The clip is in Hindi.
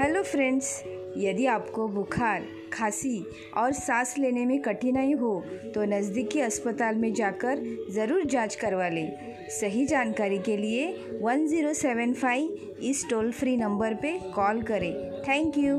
हेलो फ्रेंड्स यदि आपको बुखार, खांसी और सांस लेने में कठिनाई हो तो नज़दीकी अस्पताल में जाकर ज़रूर जाँच करवा लें। सही जानकारी के लिए 1075 इस टोल फ्री नंबर पे कॉल करें। Thank you